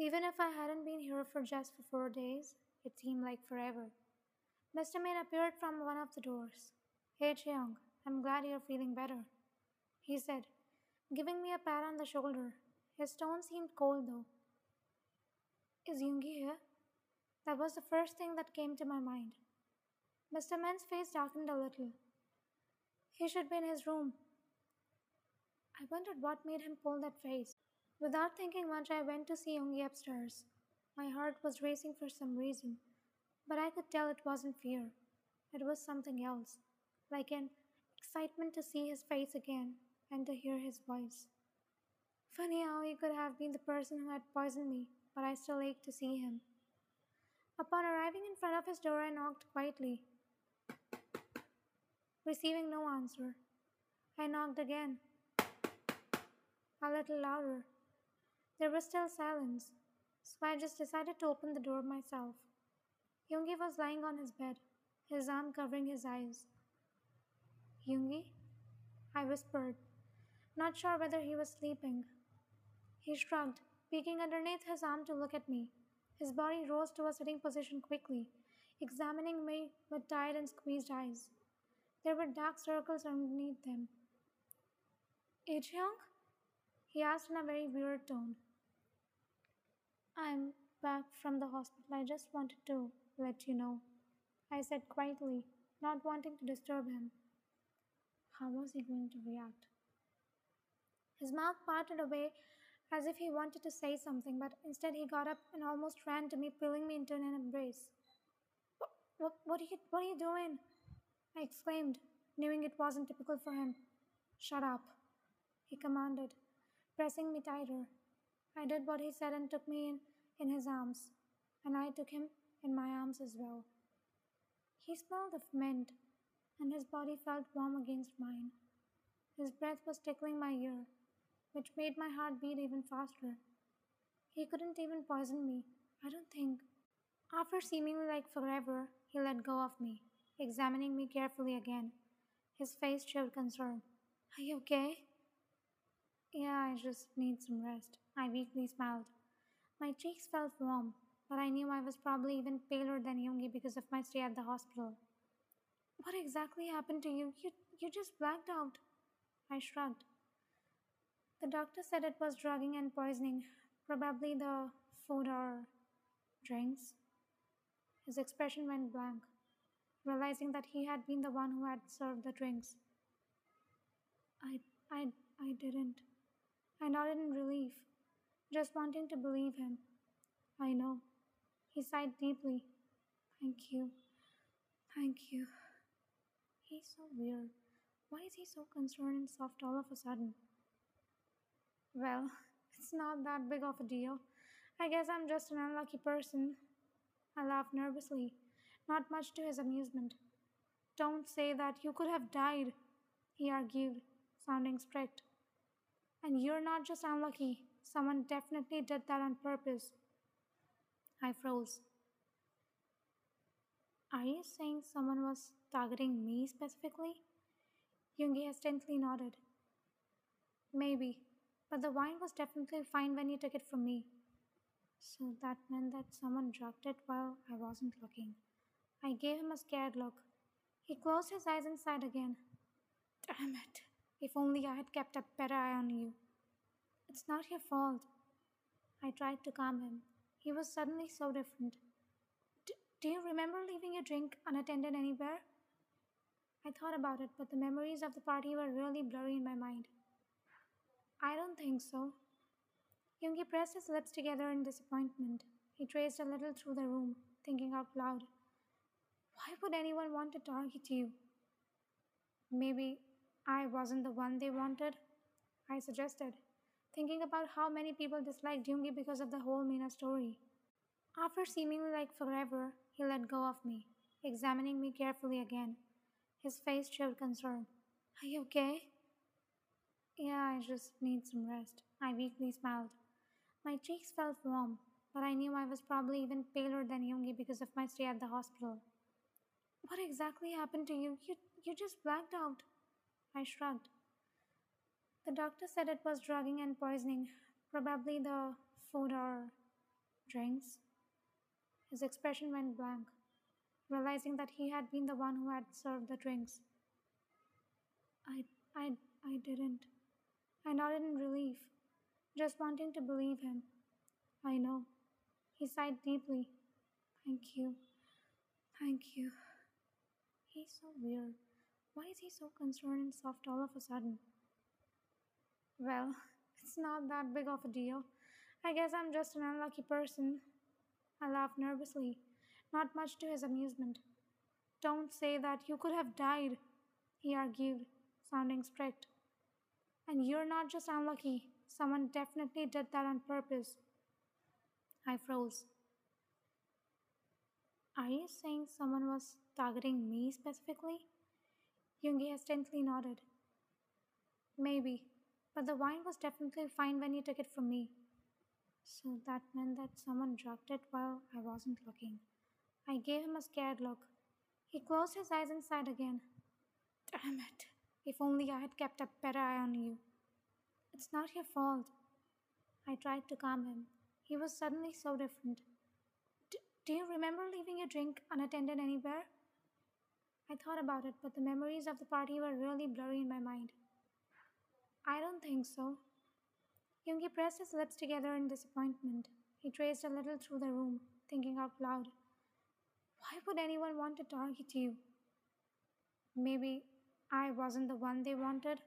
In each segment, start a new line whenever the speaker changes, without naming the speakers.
Even if I hadn't been here for just for four days, it seemed like forever. Mr. Min appeared from one of the doors. Hey Cheong, I'm glad you're feeling better, he said, giving me a pat on the shoulder. His tone seemed cold though. Is Yoongi here? That was the first thing that came to my mind. Mr. Min's face darkened a little. He should be in his room. I wondered what made him pull that face. Without thinking much, I went to see Yoongi upstairs. My heart was racing for some reason, but I could tell it wasn't fear. It was something else, like an excitement to see his face again and to hear his voice. Funny how he could have been the person who had poisoned me, but I still ached to see him. Upon arriving in front of his door, I knocked quietly, receiving no answer. I knocked again, a little louder. There was still silence, so I just decided to open the door myself. Yoongi was lying on his bed, his arm covering his eyes. Yoongi? I whispered, not sure whether he was sleeping. He shrugged, peeking underneath his arm to look at me. His body rose to a sitting position quickly, examining me with tired and squeezed eyes. There were dark circles underneath them. Icheong? He asked in a very weird tone. I'm back from the hospital. I just wanted to let you know. I said quietly, not wanting to disturb him. How was he going to react? His mouth parted away as if he wanted to say something, but instead he got up and almost ran to me, pulling me into an embrace. What, what, what, are, you, what are you doing? I exclaimed, knowing it wasn't typical for him. Shut up, he commanded, pressing me tighter. I did what he said and took me in, in his arms, and I took him in my arms as well. He smelled of mint, and his body felt warm against mine. His breath was tickling my ear, which made my heart beat even faster. He couldn't even poison me, I don't think. After seemingly like forever, he let go of me, examining me carefully again. His face showed concern. Are you okay? Yeah, I just need some rest. I weakly smiled. My cheeks felt warm, but I knew I was probably even paler than Yoongi because of my stay at the hospital. What exactly happened to you? You, you just blacked out. I shrugged. The doctor said it was drugging and poisoning, probably the food or drinks. His expression went blank, realizing that he had been the one who had served the drinks. I, I, I didn't. I nodded in relief, just wanting to believe him. I know. He sighed deeply. Thank you. Thank you. He's so weird. Why is he so concerned and soft all of a sudden? Well, it's not that big of a deal. I guess I'm just an unlucky person. I laughed nervously, not much to his amusement. Don't say that you could have died, he argued, sounding strict. And you're not just unlucky, someone definitely did that on purpose. I froze. Are you saying someone was targeting me specifically? Yoongi hesitantly nodded. Maybe, but the wine was definitely fine when you took it from me. So that meant that someone dropped it while I wasn't looking. I gave him a scared look. He closed his eyes and sighed again. Damn it. If only I had kept a better eye on you. It's not your fault. I tried to calm him. He was suddenly so different. Do you remember leaving your drink unattended anywhere? I thought about it, but the memories of the party were really blurry in my mind. I don't think so. Yoongi pressed his lips together in disappointment. He traced a little through the room, thinking out loud. Why would anyone want to target you? Maybe I wasn't the one they wanted, I suggested, thinking about how many people disliked Yoongi because of the whole Mina story. After seemingly like forever, he let go of me, examining me carefully again. His face showed concern. Are you okay? Yeah, I just need some rest. I weakly smiled. My cheeks felt warm, but I knew I was probably even paler than Yoongi because of my stay at the hospital. What exactly happened to you? You, you just blacked out. I shrugged. The doctor said it was drugging and poisoning, probably the food or Drinks? His expression went blank, realizing that he had been the one who had served the drinks. I, I, I didn't. I nodded in relief, just wanting to believe him. I know. He sighed deeply. Thank you. Thank you. He's so weird. Why is he so concerned and soft all of a sudden? Well, it's not that big of a deal. I guess I'm just an unlucky person. I laughed nervously, not much to his amusement. Don't say that you could have died, he argued, sounding strict. And you're not just unlucky, someone definitely did that on purpose. I froze. Are you saying someone was targeting me specifically? Yoongi hesitantly nodded. Maybe, but the wine was definitely fine when you took it from me. So that meant that someone dropped it while I wasn't looking. I gave him a scared look. He closed his eyes and sighed again. Damn it. If only I had kept a better eye on you. It's not your fault. I tried to calm him. He was suddenly so different. Do you remember leaving your drink unattended anywhere? I thought about it, but the memories of the party were really blurry in my mind. I don't think so. Yoongi pressed his lips together in disappointment. He traced a little through the room, thinking out loud. Why would anyone want to target you? Maybe I wasn't the one they wanted,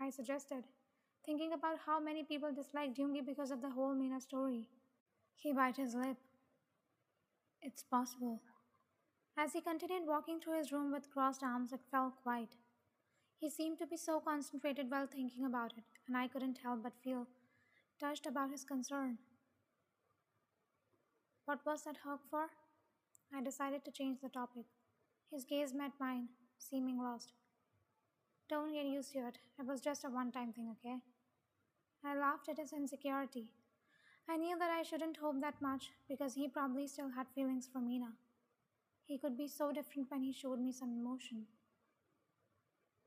I suggested, thinking about how many people disliked Yoongi because of the whole Mina story. He bit his lip. It's possible. As he continued walking through his room with crossed arms, it fell quiet. He seemed to be so concentrated while thinking about it, and I couldn't help but feel touched about his concern. What was that hug for? I decided to change the topic. His gaze met mine, seeming lost. Don't get used to it. It was just a one time thing, okay? I laughed at his insecurity, I knew that I shouldn't hope that much because he probably still had feelings for Mina. He could be so different when he showed me some emotion.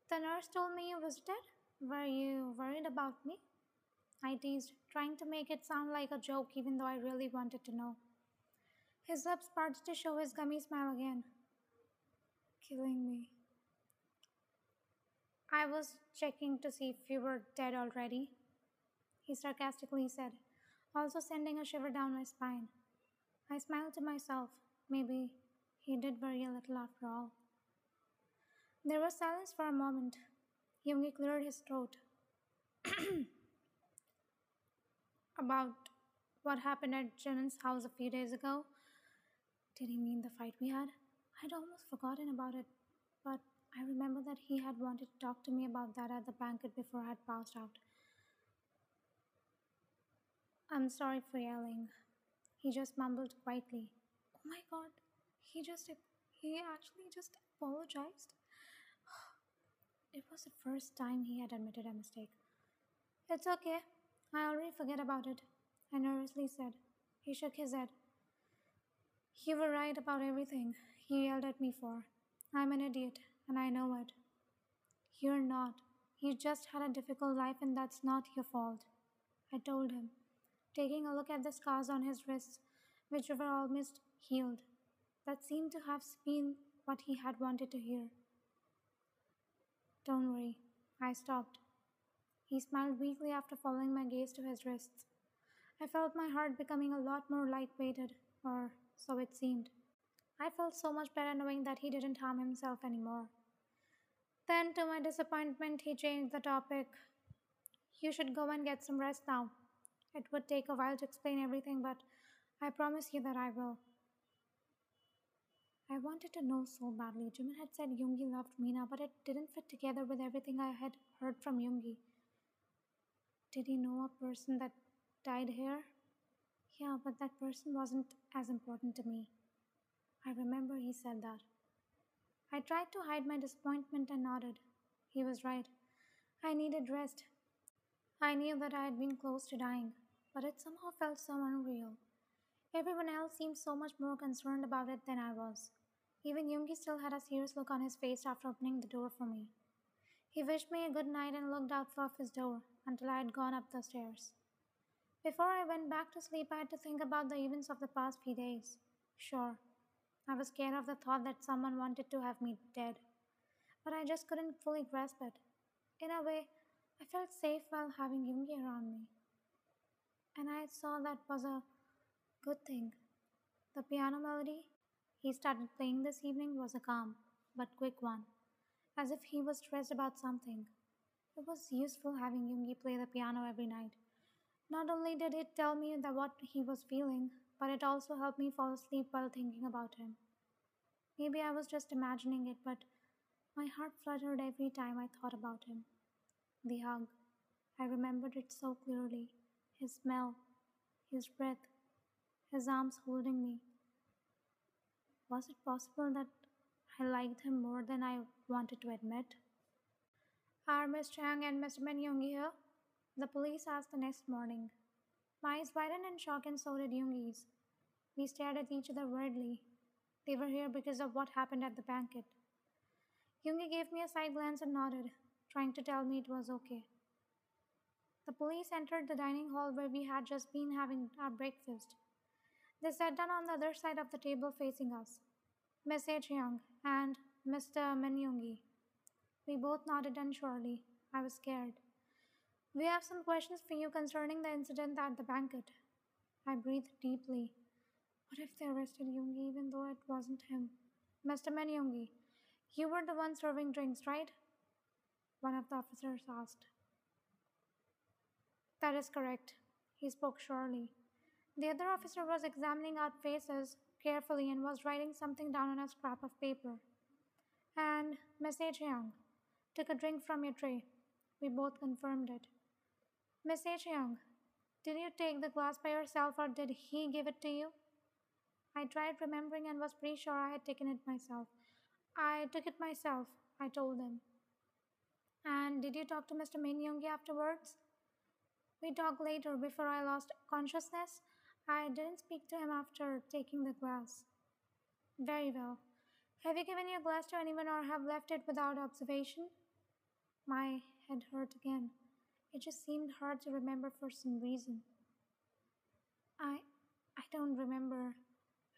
The nurse told me you visited. Were you worried about me? I teased, trying to make it sound like a joke even though I really wanted to know. His lips parted to show his gummy smile again. Killing me. I was checking to see if you were dead already, he sarcastically said also sending a shiver down my spine. I smiled to myself. Maybe he did worry a little after all. There was silence for a moment. Yoongi cleared his throat. About what happened at Jimin's house a few days ago? Did he mean the fight we had? I'd almost forgotten about it, but I remember that he had wanted to talk to me about that at the banquet before I had passed out. I'm sorry for yelling. He just mumbled quietly. Oh my god, he just, he actually just apologized. It was the first time he had admitted a mistake. It's okay. I already forget about it, I nervously said. He shook his head. You were right about everything you yelled at me for. I'm an idiot, and I know it. You're not. You just had a difficult life, and that's not your fault. I told him taking a look at the scars on his wrists, which were almost healed. That seemed to have been what he had wanted to hear. Don't worry, I stopped. He smiled weakly after following my gaze to his wrists. I felt my heart becoming a lot more light-weighted, or so it seemed. I felt so much better knowing that he didn't harm himself anymore. Then, to my disappointment, he changed the topic. You should go and get some rest now. It would take a while to explain everything, but I promise you that I will. I wanted to know so badly. Jimin had said Yoongi loved Mina, but it didn't fit together with everything I had heard from Yoongi. Did he know a person that died here? Yeah, but that person wasn't as important to me. I remember he said that. I tried to hide my disappointment and nodded. He was right. I needed rest. I knew that I had been close to dying but it somehow felt so unreal. Everyone else seemed so much more concerned about it than I was. Even Yoongi still had a serious look on his face after opening the door for me. He wished me a good night and looked out of his door until I had gone up the stairs. Before I went back to sleep, I had to think about the events of the past few days. Sure, I was scared of the thought that someone wanted to have me dead, but I just couldn't fully grasp it. In a way, I felt safe while having Yoongi around me, and I saw that was a good thing. The piano melody he started playing this evening was a calm, but quick one, as if he was stressed about something. It was useful having Yoongi play the piano every night. Not only did it tell me that what he was feeling, but it also helped me fall asleep while thinking about him. Maybe I was just imagining it, but my heart fluttered every time I thought about him. The hug. I remembered it so clearly. His smell, his breath, his arms holding me. Was it possible that I liked him more than I wanted to admit? Are Miss Chang and Mr. Min here? The police asked the next morning. My eyes widened in shock and so did Yoongi's. We stared at each other weirdly. They were here because of what happened at the banquet. Yoongi gave me a side glance and nodded, trying to tell me it was okay. The police entered the dining hall where we had just been having our breakfast. They sat down on the other side of the table facing us. Miss. Young and Mr. Min Yoongi. We both nodded unsurely. I was scared. We have some questions for you concerning the incident at the banquet. I breathed deeply. What if they arrested Yoongi even though it wasn't him? Mr. Min Yoongi, you were the one serving drinks, right? One of the officers asked. That is correct. He spoke surely. The other officer was examining our faces carefully and was writing something down on a scrap of paper. And Miss H. Young took a drink from your tray. We both confirmed it. Miss H. Young, did you take the glass by yourself or did he give it to you? I tried remembering and was pretty sure I had taken it myself. I took it myself, I told him. And did you talk to Mr. Min Yoongi afterwards? We talked later before I lost consciousness. I didn't speak to him after taking the glass. Very well. Have you given your glass to anyone or have left it without observation? My head hurt again. It just seemed hard to remember for some reason. I I don't remember.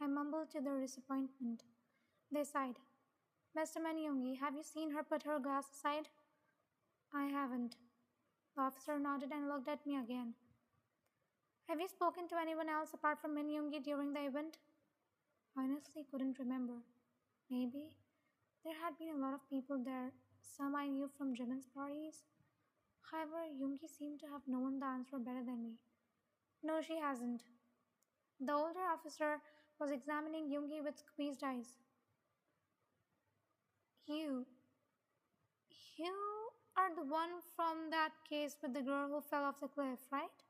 I mumbled to their disappointment. They sighed. Mr. Min Yoongi, have you seen her put her glass aside? I haven't. The officer nodded and looked at me again. Have you spoken to anyone else apart from Min Yoongi during the event? Honestly, couldn't remember. Maybe. There had been a lot of people there, some I knew from Jimin's parties. However, Yoongi seemed to have known the answer better than me. No, she hasn't. The older officer was examining Yoongi with squeezed eyes. You. You are the one from that case with the girl who fell off the cliff, right?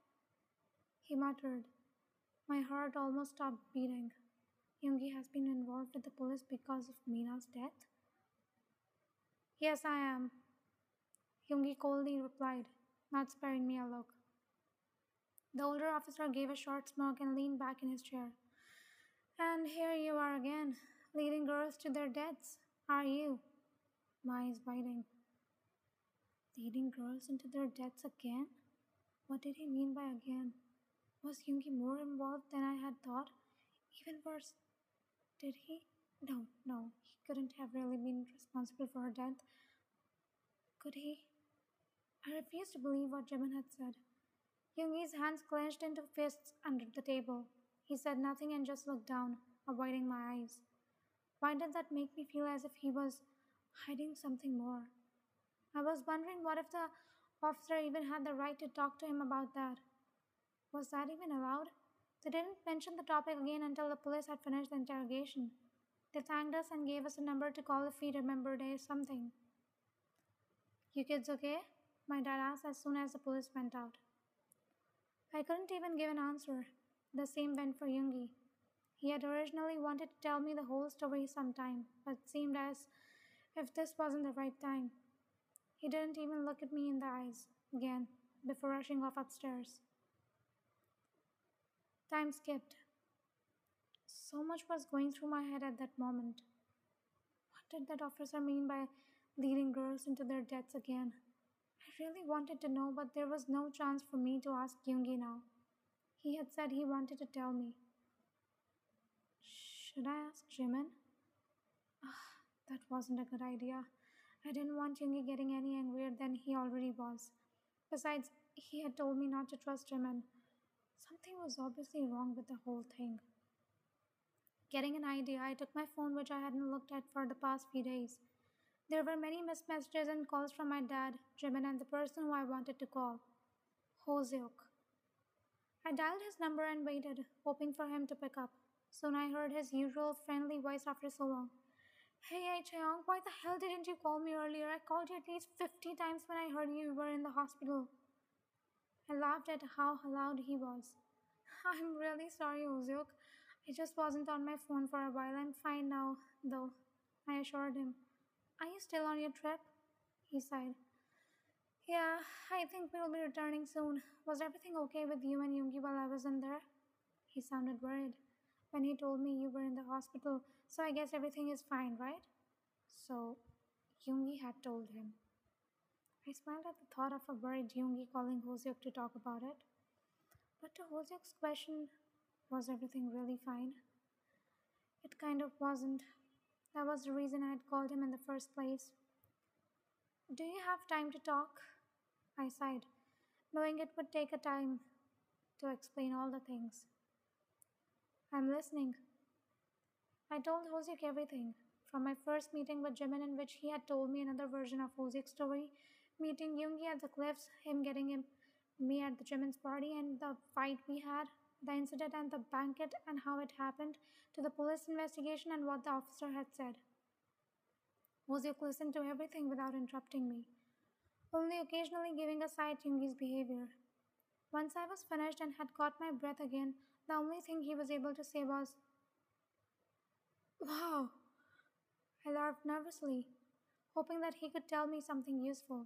He muttered. My heart almost stopped beating. Yoongi has been involved with the police because of Mina's death? Yes, I am. Yoongi coldly replied, not sparing me a look. The older officer gave a short smirk and leaned back in his chair. And here you are again, leading girls to their deaths, are you? My eyes widening. Leading girls into their deaths again? What did he mean by again? Was Yoongi more involved than I had thought? Even worse, did he? No, no, he couldn't have really been responsible for her death. Could he? I refused to believe what Jimin had said. Yoongi's hands clenched into fists under the table. He said nothing and just looked down, avoiding my eyes. Why did that make me feel as if he was hiding something more? I was wondering what if the officer even had the right to talk to him about that. Was that even allowed? They didn't mention the topic again until the police had finished the interrogation. They thanked us and gave us a number to call if we remembered something. You kids okay? My dad asked as soon as the police went out. I couldn't even give an answer. The same went for Yoongi. He had originally wanted to tell me the whole story sometime, but seemed as if this wasn't the right time. He didn't even look at me in the eyes again before rushing off upstairs. Time skipped. So much was going through my head at that moment. What did that officer mean by leading girls into their deaths again? I really wanted to know, but there was no chance for me to ask Yoongi now. He had said he wanted to tell me. Should I ask Jimin? Ah, that wasn't a good idea. I didn't want Yoongi getting any angrier than he already was. Besides, he had told me not to trust Jimin. Something was obviously wrong with the whole thing. Getting an idea, I took my phone, which I hadn't looked at for the past few days. There were many missed messages and calls from my dad, Jimin, and the person who I wanted to call, Hoseok. I dialed his number and waited, hoping for him to pick up. Soon I heard his usual friendly voice after so long. Hey, hey, Cheong, why the hell didn't you call me earlier? I called you at least 50 times when I heard you were in the hospital. I laughed at how loud he was. I'm really sorry, Hoseok. I just wasn't on my phone for a while. I'm fine now, though, I assured him. Are you still on your trip? He sighed. Yeah, I think we'll be returning soon. Was everything okay with you and Yoongi while I was in there? He sounded worried when he told me you were in the hospital, so I guess everything is fine, right? So, Yoongi had told him. I smiled at the thought of a worried Yoongi calling Hoseok to talk about it. But to Hoseok's question, was everything really fine? It kind of wasn't. That was the reason I had called him in the first place. Do you have time to talk? I sighed, knowing it would take a time to explain all the things. I'm listening. I told Hoseok everything, from my first meeting with Jimin in which he had told me another version of Hoseok's story, meeting Yoongi at the cliffs, him getting him me at the Jimin's party, and the fight we had, the incident and the banquet and how it happened, to the police investigation and what the officer had said. Hoseok listened to everything without interrupting me, only occasionally giving a side to Yoongi's behavior. Once I was finished and had caught my breath again, the only thing he was able to say was, Wow! I laughed nervously, hoping that he could tell me something useful.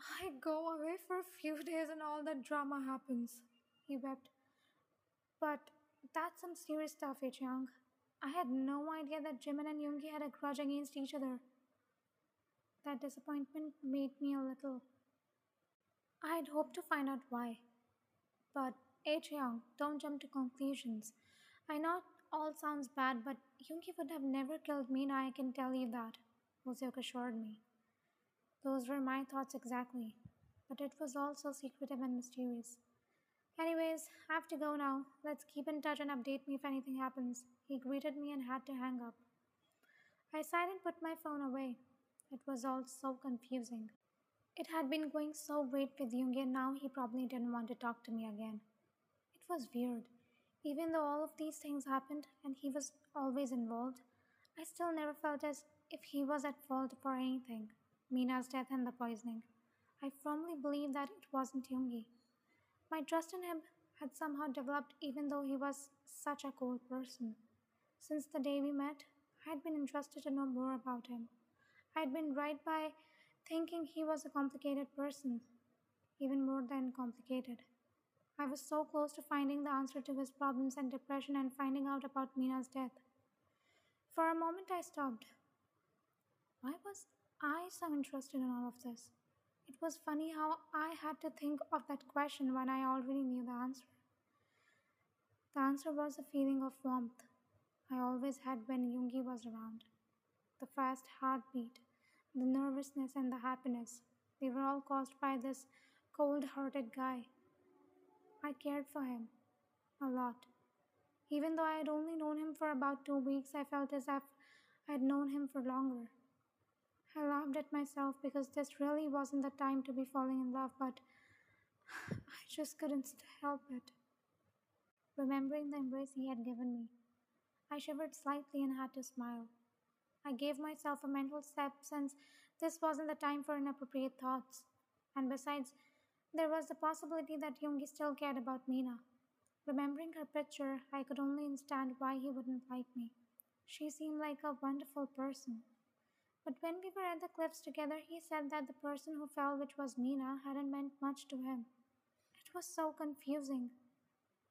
I go away for a few days and all that drama happens, he wept. But that's some serious stuff, Ichang. I had no idea that Jimin and Yoongi had a grudge against each other. That disappointment made me a little. I'd hoped to find out why. But, Young, don't jump to conclusions. I know it all sounds bad, but Yoongi would have never killed me, and I can tell you that, Hoseok assured me. Those were my thoughts exactly, but it was all so secretive and mysterious. Anyways, I have to go now. Let's keep in touch and update me if anything happens. He greeted me and had to hang up. I sighed and put my phone away. It was all so confusing. It had been going so great with Yoongi and now he probably didn't want to talk to me again. It was weird. Even though all of these things happened and he was always involved, I still never felt as if he was at fault for anything. Mina's death and the poisoning. I firmly believe that it wasn't Yoongi. My trust in him had somehow developed even though he was such a cold person. Since the day we met, I had been interested to know more about him. I had been right by thinking he was a complicated person, even more than complicated. I was so close to finding the answer to his problems and depression and finding out about Mina's death. For a moment, I stopped. Why was I so interested in all of this? It was funny how I had to think of that question when I already knew the answer. The answer was a feeling of warmth I always had when Yoongi was around. The fast heartbeat, the nervousness, and the happiness. They were all caused by this cold hearted guy. I cared for him a lot. Even though I had only known him for about two weeks, I felt as if I had known him for longer. I laughed at myself because this really wasn't the time to be falling in love, but I just couldn't help it. Remembering the embrace he had given me, I shivered slightly and had to smile. I gave myself a mental step since this wasn't the time for inappropriate thoughts. And besides, there was the possibility that Yoongi still cared about Mina. Remembering her picture, I could only understand why he wouldn't like me. She seemed like a wonderful person. But when we were at the cliffs together, he said that the person who fell, which was Mina, hadn't meant much to him. It was so confusing.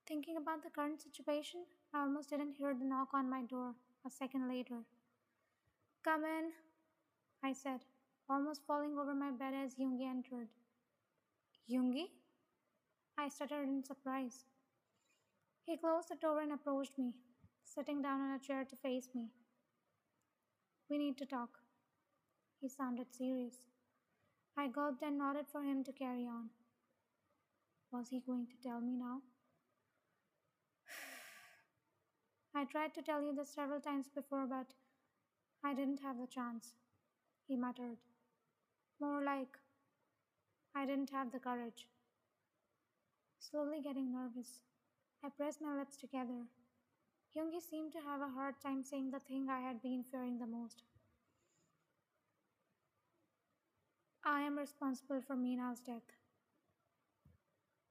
Thinking about the current situation, I almost didn't hear the knock on my door a second later. Come in, I said, almost falling over my bed as Yoongi entered. Yoongi? I stuttered in surprise. He closed the door and approached me, sitting down on a chair to face me. We need to talk. He sounded serious. I gulped and nodded for him to carry on. Was he going to tell me now? I tried to tell you this several times before, but I didn't have the chance, he muttered. More like, I didn't have the courage. Slowly getting nervous, I pressed my lips together. Yoongi seemed to have a hard time saying the thing I had been fearing the most. I am responsible for Mina's death.